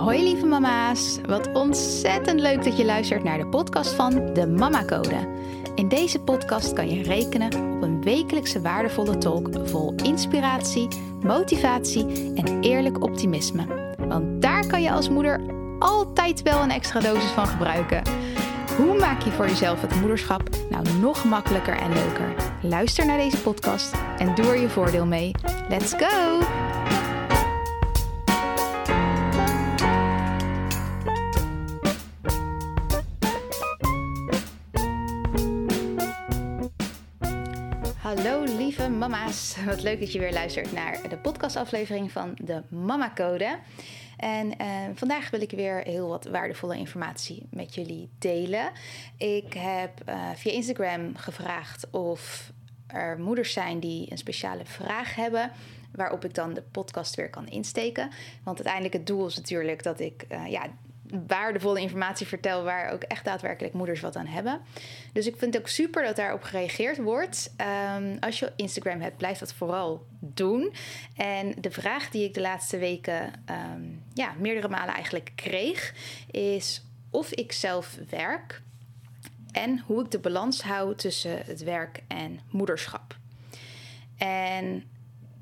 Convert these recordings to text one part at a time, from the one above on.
Hoi lieve mama's, wat ontzettend leuk dat je luistert naar de podcast van de Mama Code. In deze podcast kan je rekenen op een wekelijkse waardevolle talk vol inspiratie, motivatie en eerlijk optimisme. Want daar kan je als moeder altijd wel een extra dosis van gebruiken. Hoe maak je voor jezelf het moederschap nou nog makkelijker en leuker? Luister naar deze podcast en doe er je voordeel mee. Let's go! Mama's. Wat leuk dat je weer luistert naar de podcastaflevering van de Mama Code. En uh, vandaag wil ik weer heel wat waardevolle informatie met jullie delen. Ik heb uh, via Instagram gevraagd of er moeders zijn die een speciale vraag hebben waarop ik dan de podcast weer kan insteken. Want uiteindelijk het doel is natuurlijk dat ik uh, ja, waardevolle informatie vertel waar ook echt daadwerkelijk moeders wat aan hebben. Dus ik vind het ook super dat daarop gereageerd wordt. Um, als je Instagram hebt, blijf dat vooral doen. En de vraag die ik de laatste weken, um, ja, meerdere malen eigenlijk kreeg, is of ik zelf werk en hoe ik de balans hou tussen het werk en moederschap. En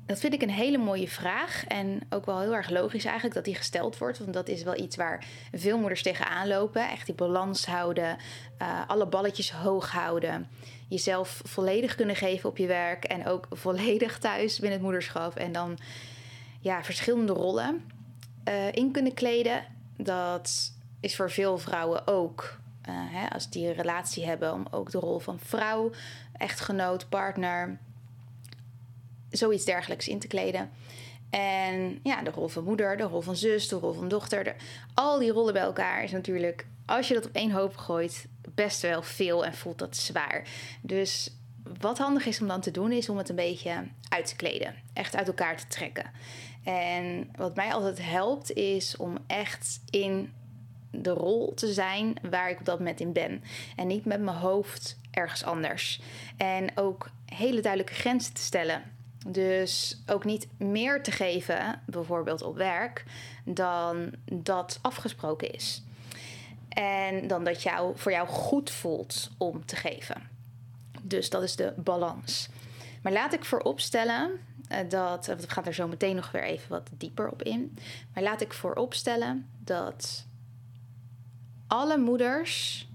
dat vind ik een hele mooie vraag. En ook wel heel erg logisch eigenlijk dat die gesteld wordt. Want dat is wel iets waar veel moeders tegenaan lopen. Echt die balans houden, uh, alle balletjes hoog houden. Jezelf volledig kunnen geven op je werk. En ook volledig thuis binnen het moederschap. En dan ja, verschillende rollen uh, in kunnen kleden. Dat is voor veel vrouwen ook. Uh, hè, als die een relatie hebben, om ook de rol van vrouw, echtgenoot, partner zoiets dergelijks in te kleden. En ja, de rol van moeder, de rol van zus, de rol van dochter. De, al die rollen bij elkaar is natuurlijk, als je dat op één hoop gooit, best wel veel en voelt dat zwaar. Dus wat handig is om dan te doen, is om het een beetje uit te kleden. Echt uit elkaar te trekken. En wat mij altijd helpt, is om echt in de rol te zijn waar ik op dat moment in ben. En niet met mijn hoofd ergens anders. En ook hele duidelijke grenzen te stellen. Dus ook niet meer te geven, bijvoorbeeld op werk, dan dat afgesproken is. En dan dat jou, voor jou goed voelt om te geven. Dus dat is de balans. Maar laat ik vooropstellen uh, dat, we gaan er zo meteen nog weer even wat dieper op in. Maar laat ik vooropstellen dat alle moeders,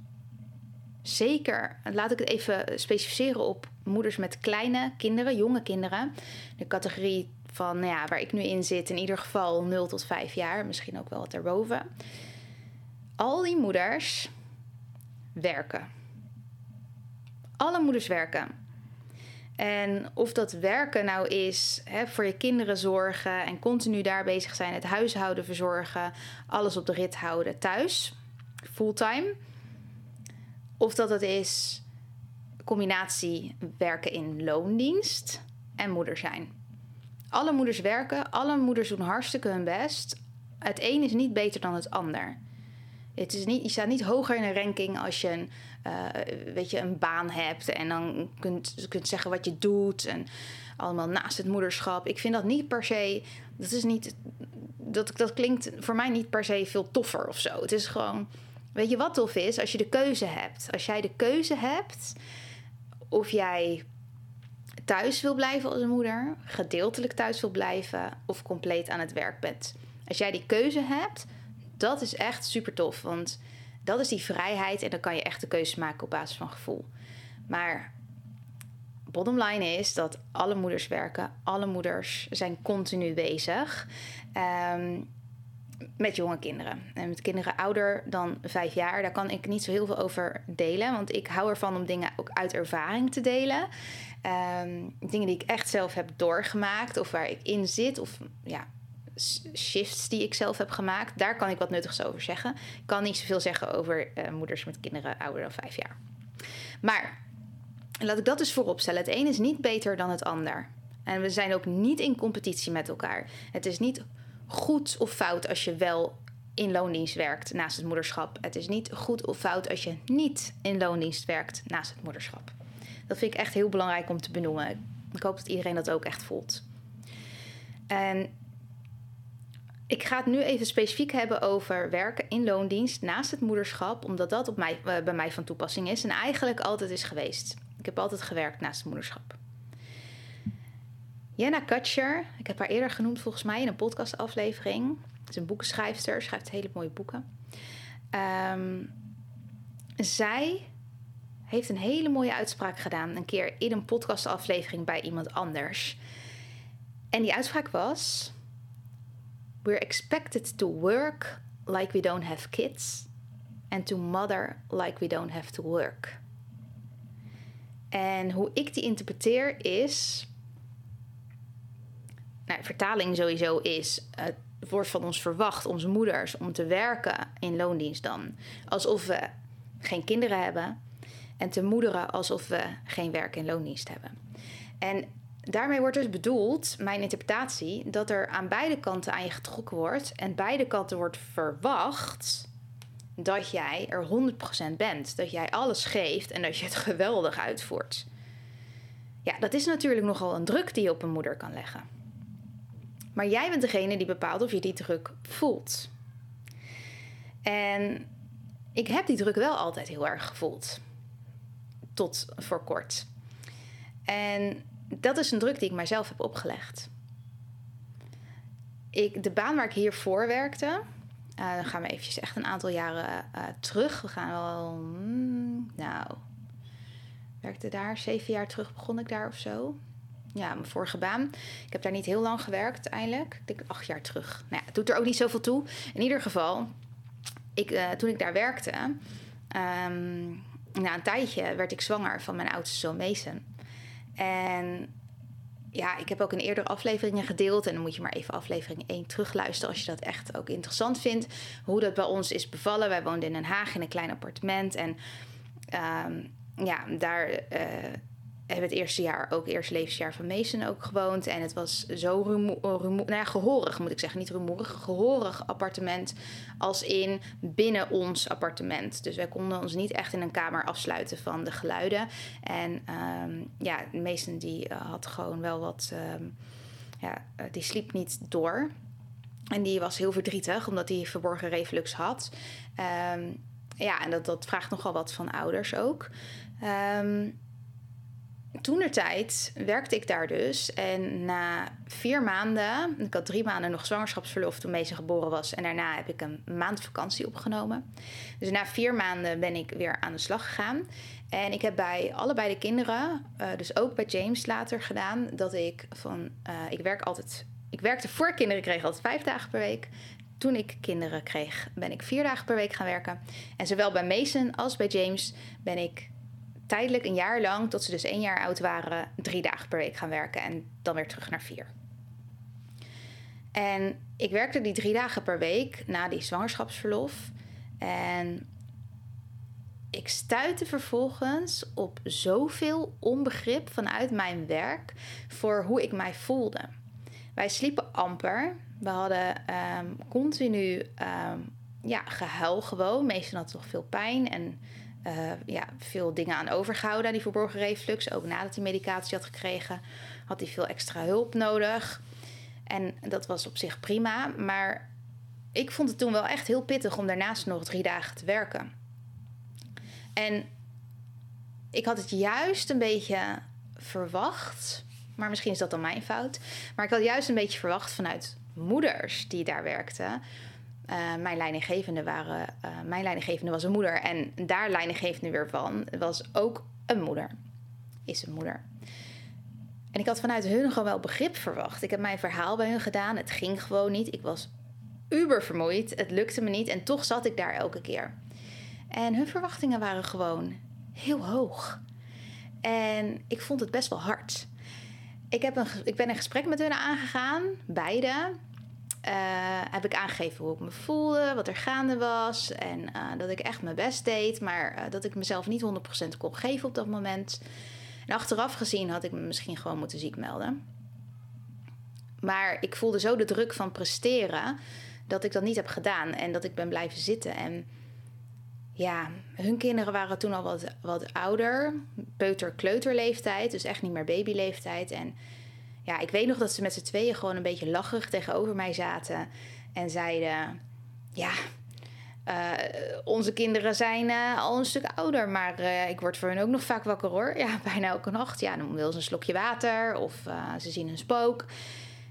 zeker, laat ik het even specificeren op moeders met kleine kinderen, jonge kinderen. De categorie van nou ja, waar ik nu in zit, in ieder geval 0 tot 5 jaar, misschien ook wel wat erboven. Al die moeders werken. Alle moeders werken. En of dat werken nou is hè, voor je kinderen zorgen en continu daar bezig zijn, het huishouden verzorgen, alles op de rit houden thuis, fulltime. Of dat het is combinatie werken in loondienst en moeder zijn. Alle moeders werken, alle moeders doen hartstikke hun best. Het een is niet beter dan het ander. Het is niet, je staat niet hoger in een ranking als je een, uh, weet je, een baan hebt en dan kunt, kunt zeggen wat je doet en allemaal naast het moederschap. Ik vind dat niet per se, dat is niet, dat, dat klinkt voor mij niet per se veel toffer of zo. Het is gewoon, weet je wat tof is? Als je de keuze hebt. Als jij de keuze hebt of jij thuis wil blijven als een moeder, gedeeltelijk thuis wil blijven of compleet aan het werk bent. Als jij die keuze hebt, dat is echt super tof, want dat is die vrijheid en dan kan je echt de keuze maken op basis van gevoel. Maar bottom line is dat alle moeders werken, alle moeders zijn continu bezig. Um, met jonge kinderen. En met kinderen ouder dan vijf jaar, daar kan ik niet zo heel veel over delen. Want ik hou ervan om dingen ook uit ervaring te delen. Um, dingen die ik echt zelf heb doorgemaakt, of waar ik in zit, of ja, shifts die ik zelf heb gemaakt. Daar kan ik wat nuttigs over zeggen. Ik kan niet zoveel zeggen over uh, moeders met kinderen ouder dan vijf jaar. Maar laat ik dat dus voorop stellen. Het een is niet beter dan het ander. En we zijn ook niet in competitie met elkaar. Het is niet goed of fout als je wel in loondienst werkt naast het moederschap. Het is niet goed of fout als je niet in loondienst werkt naast het moederschap. Dat vind ik echt heel belangrijk om te benoemen. Ik hoop dat iedereen dat ook echt voelt. En ik ga het nu even specifiek hebben over werken in loondienst naast het moederschap, omdat dat op mij, eh, bij mij van toepassing is en eigenlijk altijd is geweest. Ik heb altijd gewerkt naast het moederschap. Jenna Kutcher, ik heb haar eerder genoemd volgens mij in een podcastaflevering. Ze is een boekenschrijfster, schrijft hele mooie boeken. Ehm, zij heeft een hele mooie uitspraak gedaan een keer in een podcastaflevering bij iemand anders. En die uitspraak was: We're expected to work like we don't have kids and to mother like we don't have to work. En hoe ik die interpreteer is. Nou, vertaling sowieso is. Het wordt van ons verwacht, onze moeders, om te werken in loondienst dan. Alsof we geen kinderen hebben. En te moederen alsof we geen werk in loondienst hebben. En daarmee wordt dus bedoeld, mijn interpretatie, dat er aan beide kanten aan je getrokken wordt en beide kanten wordt verwacht dat jij er 100% bent. Dat jij alles geeft en dat je het geweldig uitvoert. Ja, dat is natuurlijk nogal een druk die je op een moeder kan leggen. Maar jij bent degene die bepaalt of je die druk voelt. En ik heb die druk wel altijd heel erg gevoeld. Tot voor kort. En dat is een druk die ik mijzelf heb opgelegd. Ik, de baan waar ik hiervoor werkte, uh, dan gaan we eventjes echt een aantal jaren uh, terug. We gaan wel, mm, nou, werkte daar zeven jaar terug begon ik daar of zo. Ja, mijn vorige baan. Ik heb daar niet heel lang gewerkt uiteindelijk. Ik denk acht jaar terug. Nou ja, het doet er ook niet zoveel toe. In ieder geval, ik, uh, toen ik daar werkte, um, na een tijdje werd ik zwanger van mijn oudste zoon Mason. En ja, ik heb ook in eerdere afleveringen gedeeld. En dan moet je maar even aflevering 1 terugluisteren als je dat echt ook interessant vindt. Hoe dat bij ons is bevallen. Wij woonden in Den Haag in een klein appartement. En um, ja, daar uh, hebben het eerste jaar, ook eerste levensjaar van Mason ook gewoond. En het was zo rumoer, nou ja, gehorig moet ik zeggen, niet rumoerig, gehorig appartement als in binnen ons appartement. Dus wij konden ons niet echt in een kamer afsluiten van de geluiden. En um, ja, Mason die uh, had gewoon wel wat, um, ja, uh, die sliep niet door. En die was heel verdrietig, omdat hij verborgen reflux had. Um, ja, en dat, dat vraagt nogal wat van ouders ook. Um, Toenertijd werkte ik daar dus. En na vier maanden, ik had drie maanden nog zwangerschapsverlof toen Mezen geboren was. En daarna heb ik een maand vakantie opgenomen. Dus na vier maanden ben ik weer aan de slag gegaan. En ik heb bij allebei de kinderen, uh, dus ook bij James later gedaan, dat ik van, uh, ik werk altijd, ik werkte voor kinderen kreeg altijd vijf dagen per week. Toen ik kinderen kreeg, ben ik vier dagen per week gaan werken. En zowel bij Mason als bij James ben ik tijdelijk een jaar lang, tot ze dus één jaar oud waren, drie dagen per week gaan werken en dan weer terug naar vier. En ik werkte die drie dagen per week na die zwangerschapsverlof. En ik stuitte vervolgens op zoveel onbegrip vanuit mijn werk voor hoe ik mij voelde. Wij sliepen amper. We hadden um, continu um, ja, gehuil gewoon. Meestal had toch veel pijn en uh, ja, veel dingen aan overgehouden aan die verborgen reflux. Ook nadat hij medicatie had gekregen, had hij veel extra hulp nodig. En dat was op zich prima. Maar ik vond het toen wel echt heel pittig om daarnaast nog drie dagen te werken. En ik had het juist een beetje verwacht. Maar misschien is dat dan mijn fout. Maar ik had juist een beetje verwacht vanuit moeders die daar werkten uh, mijn leidinggevende waren. Uh, mijn leidinggevende was een moeder. En daar leidinggevende weer van was ook een moeder. Is een moeder. En ik had vanuit hun gewoon wel begrip verwacht. Ik heb mijn verhaal bij hun gedaan. Het ging gewoon niet. Ik was uber vermoeid. Het lukte me niet. En toch zat ik daar elke keer. En hun verwachtingen waren gewoon heel hoog. En ik vond het best wel hard. Ik, heb een, ik ben een gesprek met hun aangegaan, beide. Uh, heb ik aangegeven hoe ik me voelde, wat er gaande was. En uh, dat ik echt mijn best deed, maar uh, dat ik mezelf niet 100% kon geven op dat moment. En achteraf gezien had ik me misschien gewoon moeten ziek melden. Maar ik voelde zo de druk van presteren dat ik dat niet heb gedaan en dat ik ben blijven zitten. En ja, hun kinderen waren toen al wat, wat ouder, peuter-kleuterleeftijd, dus echt niet meer babyleeftijd. En ja, ik weet nog dat ze met z'n tweeën gewoon een beetje lachig tegenover mij zaten. En zeiden: Ja, uh, onze kinderen zijn uh, al een stuk ouder, maar uh, ik word voor hen ook nog vaak wakker hoor. Ja, bijna elke nacht. Ja, dan wil ze een slokje water of ze zien een spook.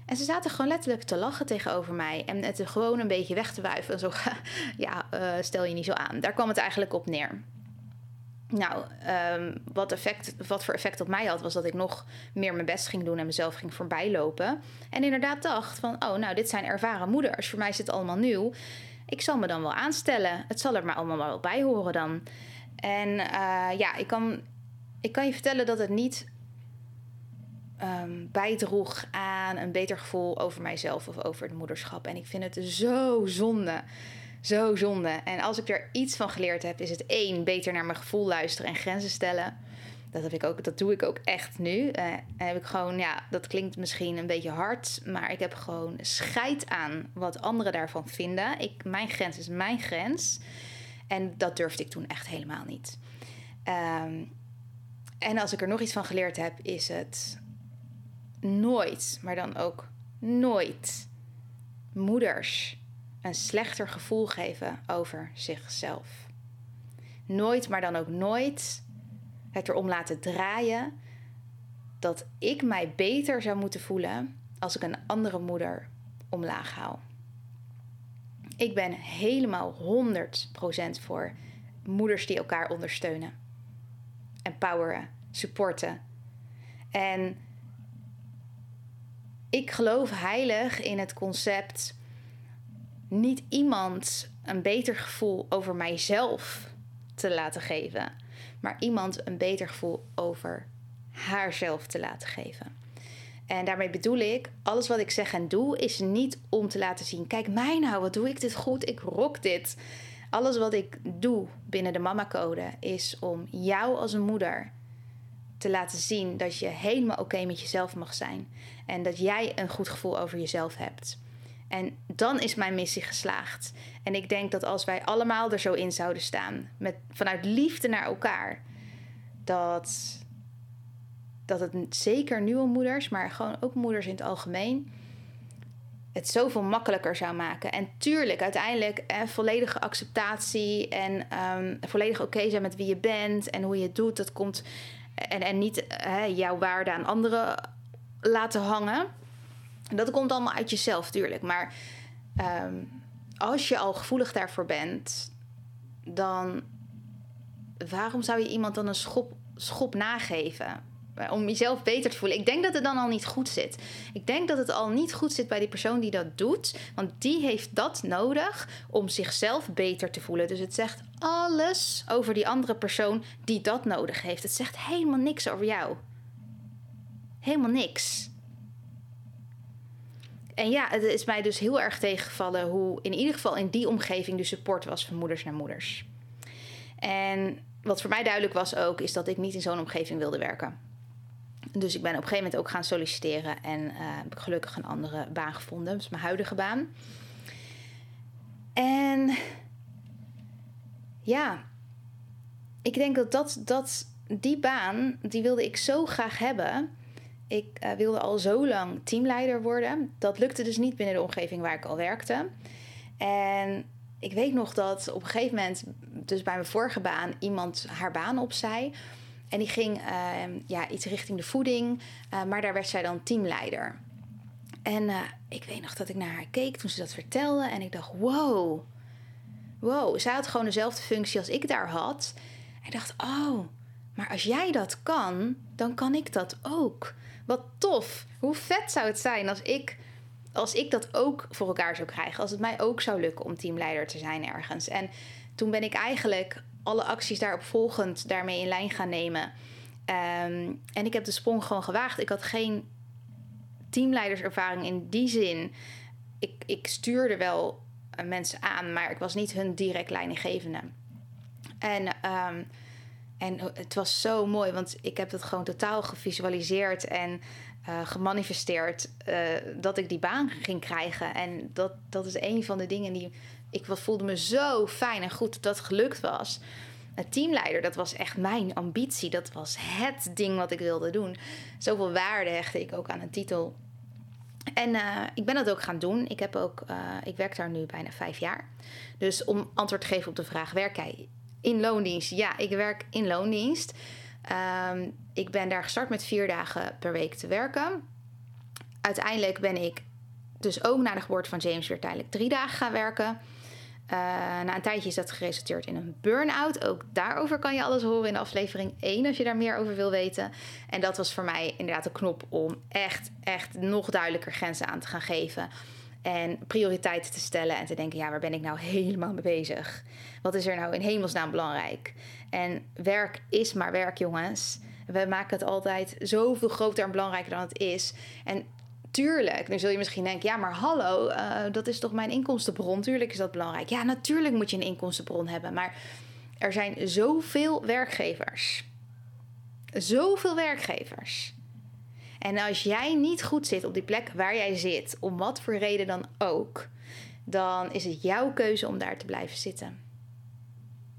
En ze zaten gewoon letterlijk te lachen tegenover mij en het gewoon een beetje weg te wuiven. En zo, ja, stel je niet zo aan. Daar kwam het eigenlijk op neer. Nou, um, wat, effect, wat voor effect op mij had, was dat ik nog meer mijn best ging doen en mezelf ging voorbijlopen. En inderdaad dacht van, oh, nou, dit zijn ervaren moeders. Voor mij is het allemaal nieuw ik zal me dan wel aanstellen. Het zal er maar allemaal wel bij horen dan. En uh, ja, ik kan, ik kan je vertellen dat het niet um, bijdroeg aan een beter gevoel over mijzelf of over het moederschap. En ik vind het zo zonde. Zo zonde. En als ik er iets van geleerd heb, is het één, beter naar mijn gevoel luisteren en grenzen stellen. Dat, heb ik ook, dat doe ik ook echt nu. Uh, heb ik gewoon, ja, dat klinkt misschien een beetje hard, maar ik heb gewoon scheid aan wat anderen daarvan vinden. Ik, mijn grens is mijn grens. En dat durfde ik toen echt helemaal niet. Um, en als ik er nog iets van geleerd heb, is het nooit, maar dan ook nooit, moeders een slechter gevoel geven over zichzelf. Nooit, maar dan ook nooit het erom laten draaien dat ik mij beter zou moeten voelen als ik een andere moeder omlaag haal. Ik ben helemaal 100% voor moeders die elkaar ondersteunen, empoweren, supporten. En ik geloof heilig in het concept niet iemand een beter gevoel over mijzelf te laten geven maar iemand een beter gevoel over haarzelf te laten geven. En daarmee bedoel ik, alles wat ik zeg en doe is niet om te laten zien: kijk mij nou, wat doe ik dit goed, ik rock dit. Alles wat ik doe binnen de mama-code is om jou als een moeder te laten zien dat je helemaal oké met jezelf mag zijn. En dat jij een goed gevoel over jezelf hebt. En dan is mijn missie geslaagd. En ik denk dat als wij allemaal er zo in zouden staan, met, vanuit liefde naar elkaar, dat, dat het zeker nieuwe moeders, maar gewoon ook moeders in het algemeen, het zoveel makkelijker zou maken. En tuurlijk, uiteindelijk eh, volledige acceptatie en um, volledig oké zijn met wie je bent en hoe je het doet, dat komt. En, en niet jouw waarde aan anderen laten hangen. Dat komt allemaal uit jezelf, tuurlijk. Maar um, als je al gevoelig daarvoor bent, dan waarom zou je iemand dan een schop, schop nageven? Om jezelf beter te voelen. Ik denk dat het dan al niet goed zit. Ik denk dat het al niet goed zit bij die persoon die dat doet. Want die heeft dat nodig om zichzelf beter te voelen. Dus het zegt alles over die andere persoon die dat nodig heeft. Het zegt helemaal niks over jou. Helemaal niks. En ja, het is mij dus heel erg tegengevallen hoe in ieder geval in die omgeving de support was van moeders naar moeders. En wat voor mij duidelijk was ook, is dat ik niet in zo'n omgeving wilde werken. Dus ik ben op een gegeven moment ook gaan solliciteren en uh, heb ik gelukkig een andere baan gevonden. Is mijn huidige baan. En ja, ik denk dat, dat, dat die baan, die wilde ik zo graag hebben ik uh, wilde al zo lang teamleider worden. Dat lukte dus niet binnen de omgeving waar ik al werkte. En ik weet nog dat op een gegeven moment, dus bij mijn vorige baan, iemand haar baan opzij. En die ging uh, ja, iets richting de voeding, uh, maar daar werd zij dan teamleider. En uh, ik weet nog dat ik naar haar keek toen ze dat vertelde. En ik dacht: wow, wow, zij had gewoon dezelfde functie als ik daar had. En ik dacht: oh, maar als jij dat kan, dan kan ik dat ook. Wat tof. Hoe vet zou het zijn als ik, als ik dat ook voor elkaar zou krijgen. Als het mij ook zou lukken om teamleider te zijn ergens. En toen ben ik eigenlijk alle acties daarop volgend daarmee in lijn gaan nemen. Um, en ik heb de sprong gewoon gewaagd. Ik had geen teamleiderservaring in die zin. Ik, ik stuurde wel uh, mensen aan, maar ik was niet hun direct leidinggevende. En um, en het was zo mooi, want ik heb het gewoon totaal gevisualiseerd en uh, gemanifesteerd uh, dat ik die baan ging krijgen. En dat, dat is een van de dingen die. Ik voelde me zo fijn en goed dat dat gelukt was. Een teamleider, dat was echt mijn ambitie. Dat was het ding wat ik wilde doen. Zoveel waarde hechtte ik ook aan een titel. En ik ben dat ook gaan doen. Ik, heb ook, ik werk daar nu bijna vijf jaar. Dus om antwoord te geven op de vraag: werk jij in loondienst? Ja, ik werk in loondienst. Um, ik ben daar gestart met vier dagen per week te werken. Uiteindelijk ben ik dus ook na de geboorte van James weer tijdelijk drie dagen gaan werken. Uh, na een tijdje is dat geresulteerd in een burn-out. Ook daarover kan je alles horen in aflevering 1 als je daar meer over wil weten. En dat was voor mij inderdaad de knop om echt, echt nog duidelijker grenzen aan te gaan geven. En prioriteiten te stellen en te denken: ja, waar ben ik nou helemaal mee bezig? Wat is er nou in hemelsnaam belangrijk? En werk is maar werk, jongens. We maken het altijd zoveel groter en belangrijker dan het is. En tuurlijk, nu zul je misschien denken: ja, maar hallo, uh, dat is toch mijn inkomstenbron? Tuurlijk is dat belangrijk. Ja, natuurlijk moet je een inkomstenbron hebben. Maar er zijn zoveel werkgevers. Zoveel werkgevers. En als jij niet goed zit op die plek waar jij zit, om wat voor reden dan ook, dan is het jouw keuze om daar te blijven zitten.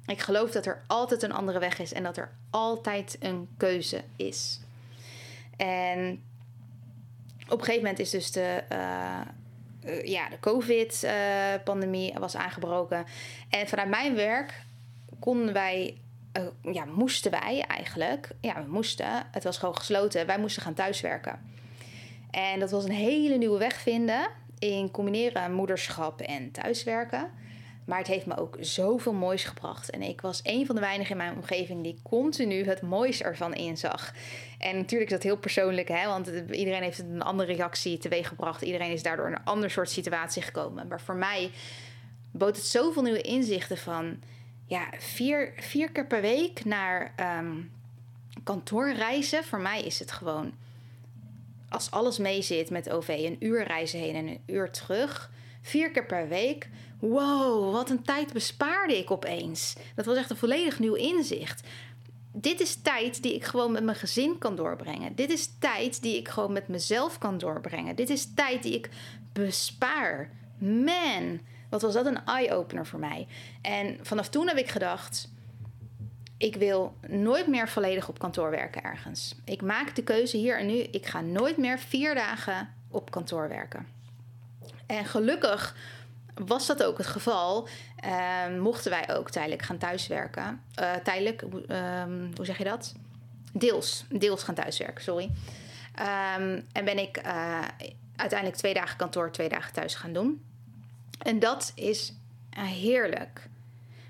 Ik geloof dat er altijd een andere weg is en dat er altijd een keuze is. En op een gegeven moment is dus de, uh, uh, ja, de COVID-pandemie was aangebroken. En vanuit mijn werk konden wij, uh, ja, moesten wij eigenlijk, ja, we moesten, het was gewoon gesloten, wij moesten gaan thuiswerken. En dat was een hele nieuwe weg vinden in combineren moederschap en thuiswerken. Maar het heeft me ook zoveel moois gebracht. En ik was een van de weinigen in mijn omgeving die continu het moois ervan inzag. En natuurlijk is dat heel persoonlijk, hè? want iedereen heeft een andere reactie teweeggebracht. Iedereen is daardoor in een ander soort situatie gekomen. Maar voor mij bood het zoveel nieuwe inzichten van ja, vier, vier keer per week naar um, kantoor reizen. Voor mij is het gewoon, als alles mee zit met OV, een uur reizen heen en een uur terug. Vier keer per week wow, wat een tijd bespaarde ik opeens. Dat was echt een volledig nieuw inzicht. Dit is tijd die ik gewoon met mijn gezin kan doorbrengen. Dit is tijd die ik gewoon met mezelf kan doorbrengen. Dit is tijd die ik bespaar. Man, wat was dat een eye-opener voor mij. En vanaf toen heb ik gedacht: ik wil nooit meer volledig op kantoor werken ergens. Ik maak de keuze hier en nu. Ik ga nooit meer vier dagen op kantoor werken. En gelukkig was dat ook het geval, uh, mochten wij ook tijdelijk gaan thuiswerken. Uh, tijdelijk, um, hoe zeg je dat? Deels, deels gaan thuiswerken, sorry. Um, en ben ik uh, uiteindelijk twee dagen kantoor, twee dagen thuis gaan doen. En dat is heerlijk.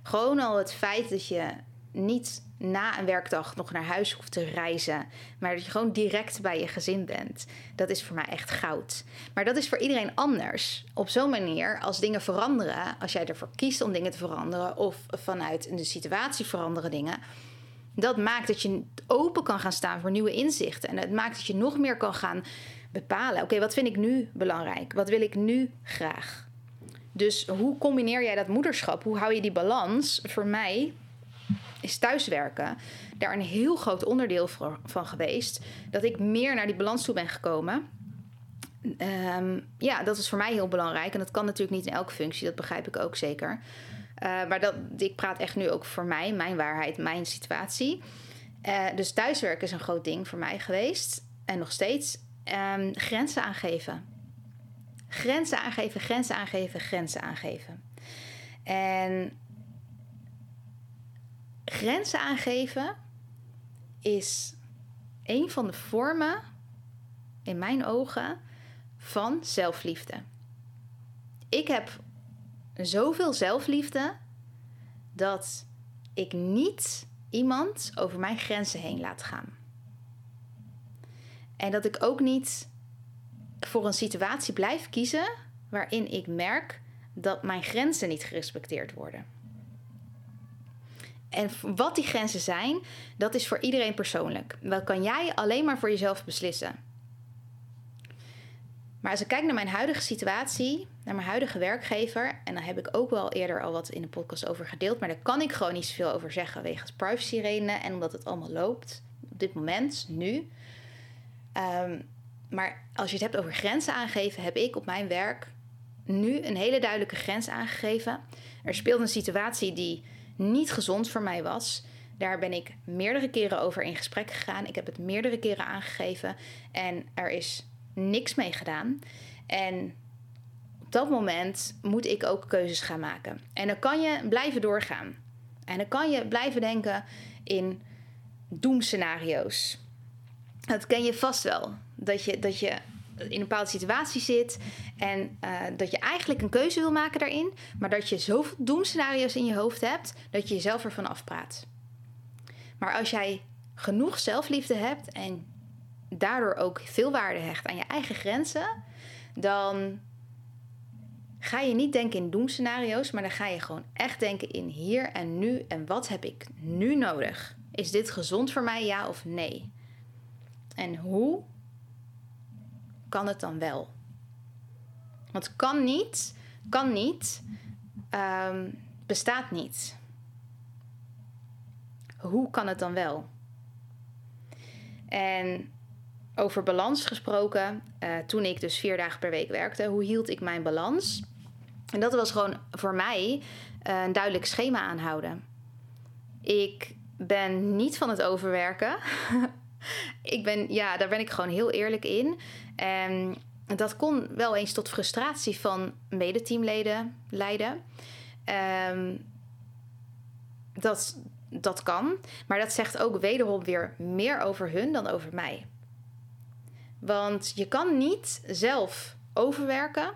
Gewoon al het feit dat je niet na een werkdag nog naar huis hoeft te reizen, maar dat je gewoon direct bij je gezin bent. Dat is voor mij echt goud. Maar dat is voor iedereen anders. Op zo'n manier, als dingen veranderen, als jij ervoor kiest om dingen te veranderen of vanuit de situatie veranderen dingen, dat maakt dat je open kan gaan staan voor nieuwe inzichten. En het maakt dat je nog meer kan gaan bepalen: oké, wat vind ik nu belangrijk? Wat wil ik nu graag? Dus hoe combineer jij dat moederschap? Hoe hou je die balans? Voor mij is thuiswerken daar een heel groot onderdeel van geweest. Dat ik meer naar die balans toe ben gekomen. Um, ja, dat is voor mij heel belangrijk. En dat kan natuurlijk niet in elke functie, dat begrijp ik ook zeker. Uh, maar dat, ik praat echt nu ook voor mij, mijn waarheid, mijn situatie. Uh, dus thuiswerken is een groot ding voor mij geweest. En nog steeds. Um, grenzen aangeven. Grenzen aangeven, grenzen aangeven, grenzen aangeven. En grenzen aangeven is een van de vormen, in mijn ogen, van zelfliefde. Ik heb zoveel zelfliefde dat ik niet iemand over mijn grenzen heen laat gaan. En dat ik ook niet voor een situatie blijf kiezen waarin ik merk dat mijn grenzen niet gerespecteerd worden. En wat die grenzen zijn, dat is voor iedereen persoonlijk. Dat kan jij alleen maar voor jezelf beslissen. Maar als ik kijk naar mijn huidige situatie, naar mijn huidige werkgever, en daar heb ik ook wel eerder al wat in de podcast over gedeeld, maar daar kan ik gewoon niet zoveel over zeggen wegens privacy redenen en omdat het allemaal loopt op dit moment, nu. Um, maar als je het hebt over grenzen aangeven, heb ik op mijn werk nu een hele duidelijke grens aangegeven. Er speelt een situatie die niet gezond voor mij was. Daar ben ik meerdere keren over in gesprek gegaan. Ik heb het meerdere keren aangegeven. En er is niks mee gedaan. En op dat moment moet ik ook keuzes gaan maken. En dan kan je blijven doorgaan. En dan kan je blijven denken in doemscenario's. Dat ken je vast wel. Dat je, dat je in een bepaalde situatie zit en uh, dat je eigenlijk een keuze wil maken daarin, maar dat je zoveel doemscenario's in je hoofd hebt dat je jezelf ervan afpraat. Maar als jij genoeg zelfliefde hebt en daardoor ook veel waarde hecht aan je eigen grenzen, dan ga je niet denken in doemscenario's, maar dan ga je gewoon echt denken in hier en nu en wat heb ik nu nodig? Is dit gezond voor mij, ja of nee? En hoe kan het dan wel? Want kan niet, kan niet, um, bestaat niet. Hoe kan het dan wel? En over balans gesproken, uh, toen ik dus vier dagen per week werkte, hoe hield ik mijn balans? En dat was gewoon voor mij uh, een duidelijk schema aanhouden. Ik ben niet van het overwerken. ik ben, ja, daar ben ik gewoon heel eerlijk in. En dat kon wel eens tot frustratie van medeteamleden leiden. Um, dat, dat kan. Maar dat zegt ook wederom weer meer over hun dan over mij. Want je kan niet zelf overwerken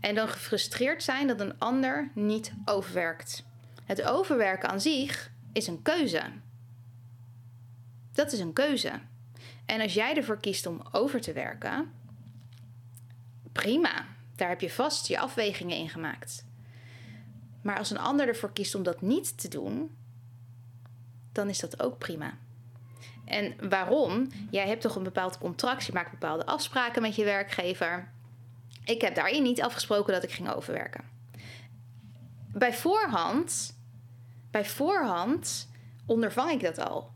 en dan gefrustreerd zijn dat een ander niet overwerkt. Het overwerken aan zich is een keuze. Dat is een keuze. En als jij ervoor kiest om over te werken, prima. Daar heb je vast je afwegingen in gemaakt. Maar als een ander ervoor kiest om dat niet te doen, dan is dat ook prima. En waarom? Jij hebt toch een bepaald contract, je maakt bepaalde afspraken met je werkgever. Ik heb daarin niet afgesproken dat ik ging overwerken. Bij voorhand, bij voorhand ondervang ik dat al.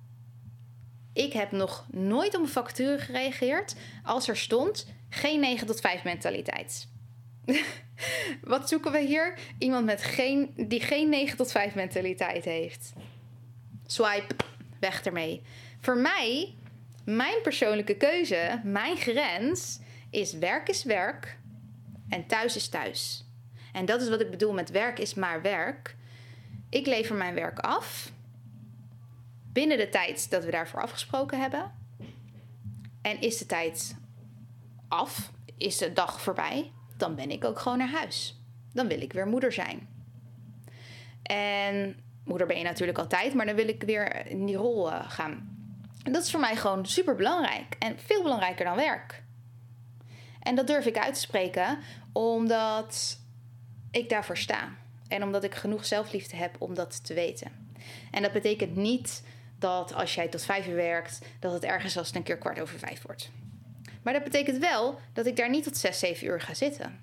Ik heb nog nooit op een factuur gereageerd als er stond geen 9 tot 5 mentaliteit. Wat zoeken we hier? Iemand met geen, die geen 9 tot 5 mentaliteit heeft. Swipe, weg ermee. Voor mij, mijn persoonlijke keuze, mijn grens is werk is werk en thuis is thuis. En dat is wat ik bedoel met werk is maar werk. Ik lever mijn werk af binnen de tijd dat we daarvoor afgesproken hebben. En is de tijd af, is de dag voorbij, dan ben ik ook gewoon naar huis. Dan wil ik weer moeder zijn. En moeder ben je natuurlijk altijd, maar dan wil ik weer in die rol uh, gaan. En dat is voor mij gewoon super belangrijk en veel belangrijker dan werk. En dat durf ik uit te spreken omdat ik daarvoor sta. En omdat ik genoeg zelfliefde heb om dat te weten. En dat betekent niet dat als jij tot vijf uur werkt, dat het ergens als het een keer kwart over vijf wordt. Maar dat betekent wel dat ik daar niet tot zes, zeven uur ga zitten.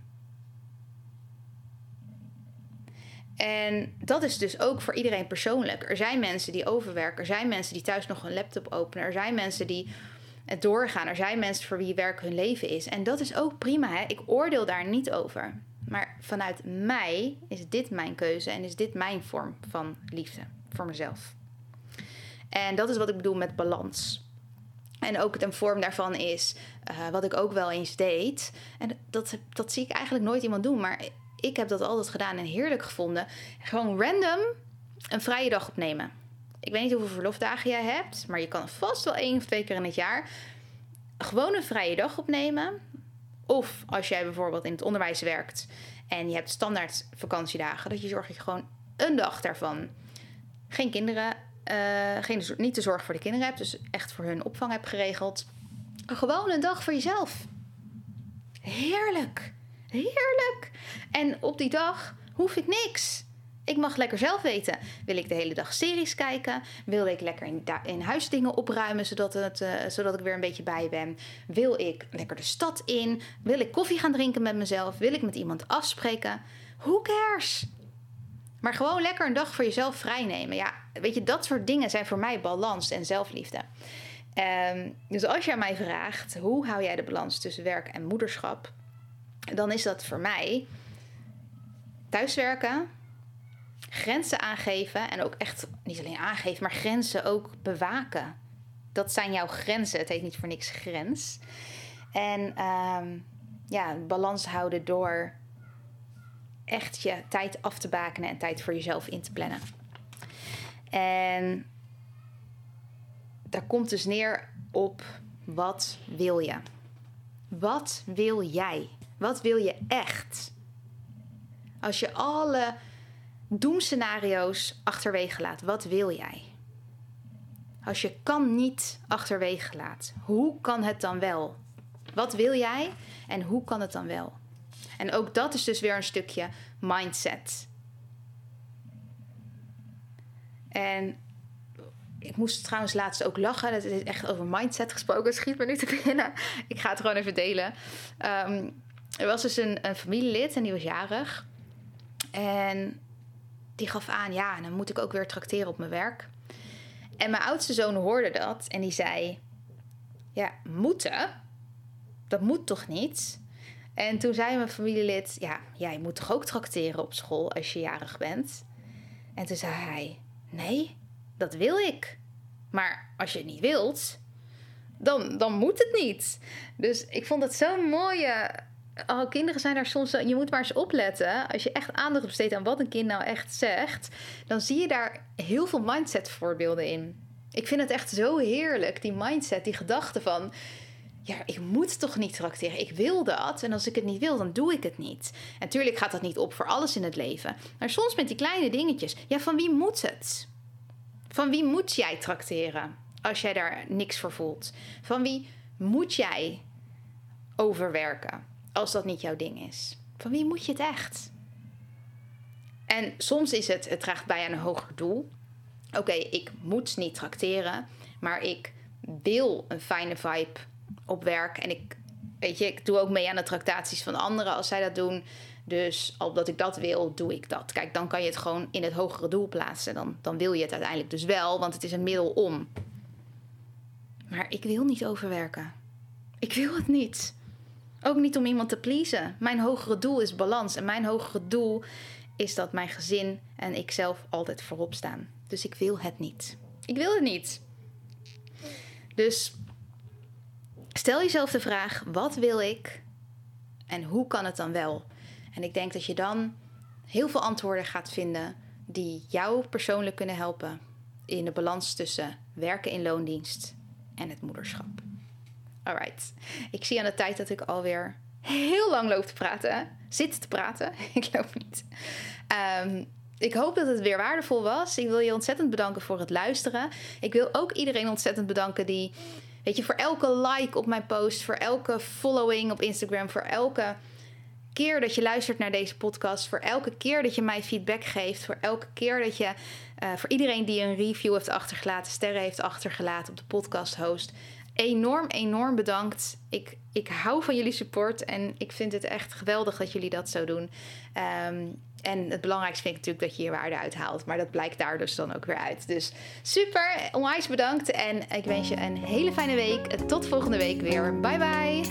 En dat is dus ook voor iedereen persoonlijk. Er zijn mensen die overwerken, er zijn mensen die thuis nog een laptop openen, er zijn mensen die het doorgaan, er zijn mensen voor wie werk hun leven is. En dat is ook prima, hè? ik oordeel daar niet over. Maar vanuit mij is dit mijn keuze en is dit mijn vorm van liefde voor mezelf. En dat is wat ik bedoel met balans. En ook een vorm daarvan is, uh, wat ik ook wel eens deed. En dat, dat zie ik eigenlijk nooit iemand doen. Maar ik heb dat altijd gedaan en heerlijk gevonden. Gewoon random een vrije dag opnemen. Ik weet niet hoeveel verlofdagen jij hebt, maar je kan vast wel één of twee keer in het jaar gewoon een vrije dag opnemen. Of als jij bijvoorbeeld in het onderwijs werkt en je hebt standaard vakantiedagen, dat je zorgt dat je gewoon een dag daarvan geen kinderen, geen, niet de zorg voor de kinderen hebt, dus echt voor hun opvang hebt geregeld. Gewoon een dag voor jezelf. Heerlijk. Heerlijk. En op die dag hoef ik niks. Ik mag lekker zelf weten. Wil ik de hele dag series kijken? Wil ik lekker in, huis dingen opruimen zodat, het, uh, zodat ik weer een beetje bij ben? Wil ik lekker de stad in? Wil ik koffie gaan drinken met mezelf? Wil ik met iemand afspreken? Who cares? Maar gewoon lekker een dag voor jezelf vrijnemen. Ja, weet je, dat soort dingen zijn voor mij balans en zelfliefde. Um, dus als je aan mij vraagt, hoe hou jij de balans tussen werk en moederschap? Dan is dat voor mij thuiswerken, grenzen aangeven en ook echt niet alleen aangeven, maar grenzen ook bewaken. Dat zijn jouw grenzen. Het heet niet voor niks grens. En ehm, ja, balans houden door echt je tijd af te bakenen en tijd voor jezelf in te plannen. En daar komt dus neer op wat wil je? Wat wil jij? Wat wil je echt? Als je alle doemscenario's achterwege laat, wat wil jij? Als je kan niet achterwege laat, hoe kan het dan wel? Wat wil jij en hoe kan het dan wel? En ook dat is dus weer een stukje mindset. En ik moest trouwens laatst ook lachen. Het is echt over mindset gesproken. Schiet me nu te binnen. Ik ga het gewoon even delen. Ehm, er was dus een, een familielid en die was jarig. En die gaf aan, ja, dan moet ik ook weer tracteren op mijn werk. En mijn oudste zoon hoorde dat en die zei: Ja, moeten? Dat moet toch niet? En toen zei mijn familielid: Ja, jij moet toch ook tracteren op school als je jarig bent? En toen zei hij: Nee, dat wil ik. Maar als je het niet wilt, dan, dan moet het niet. Dus ik vond dat zo'n mooie. Oh, kinderen zijn daar soms. Je moet maar eens opletten. Als je echt aandacht besteedt aan wat een kind nou echt zegt, dan zie je daar heel veel mindset voorbeelden in. Ik vind het echt zo heerlijk, die mindset, die gedachte van ja, ik moet toch niet tracteren. Ik wil dat. En als ik het niet wil, dan doe ik het niet. En natuurlijk gaat dat niet op voor alles in het leven. Maar soms met die kleine dingetjes. Ja, van wie moet het? Van wie moet jij tracteren als jij daar niks voor voelt? Van wie moet jij overwerken als dat niet jouw ding is? Van wie moet je het echt? En soms is het, het draagt bij aan een hoger doel. Oké, ik moet niet tracteren, maar ik wil een fijne vibe op werk. En ik, weet je, ik doe ook mee aan de tractaties van anderen als zij dat doen. Dus omdat ik dat wil, doe ik dat. Kijk, dan kan je het gewoon in het hogere doel plaatsen. Dan, dan wil je het uiteindelijk dus wel, want het is een middel om. Maar ik wil niet overwerken. Ik wil het niet. Ook niet om iemand te pleasen. Mijn hogere doel is balans. En mijn hogere doel is dat mijn gezin en ik zelf altijd voorop staan. Dus ik wil het niet. Ik wil het niet. Dus stel jezelf de vraag: wat wil ik en hoe kan het dan wel? En ik denk dat je dan heel veel antwoorden gaat vinden die jou persoonlijk kunnen helpen in de balans tussen werken in loondienst en het moederschap. Alright, ik zie aan de tijd dat ik alweer heel lang loop te praten. Zit te praten. ik loop niet. Um, ik hoop dat het weer waardevol was. Ik wil je ontzettend bedanken voor het luisteren. Ik wil ook iedereen ontzettend bedanken die, weet je, voor elke like op mijn post, voor elke following op Instagram, voor elke keer dat je luistert naar deze podcast, voor elke keer dat je mij feedback geeft, voor elke keer dat je, uh, voor iedereen die een review heeft achtergelaten, sterren heeft achtergelaten op de podcast host. Enorm, enorm bedankt. Ik, ik hou van jullie support en ik vind het echt geweldig dat jullie dat zo doen. Um, en het belangrijkste vind ik natuurlijk dat je je waarde uithaalt. Maar dat blijkt daar dus dan ook weer uit. Dus super, onwijs bedankt. En ik wens je een hele fijne week. Tot volgende week weer. Bye bye.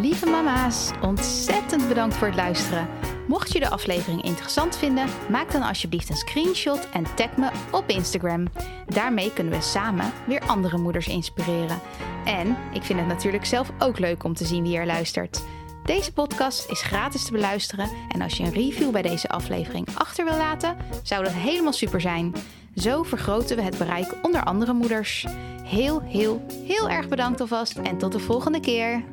Lieve mama's, ontzettend bedankt voor het luisteren. Mocht je de aflevering interessant vinden, maak dan alsjeblieft een screenshot en tag me op Instagram. Daarmee kunnen we samen weer andere moeders inspireren. En ik vind het natuurlijk zelf ook leuk om te zien wie er luistert. Deze podcast is gratis te beluisteren en als je een review bij deze aflevering achter wil laten, zou dat helemaal super zijn. Zo vergroten we het bereik onder andere moeders. Heel, heel, heel erg bedankt alvast en tot de volgende keer.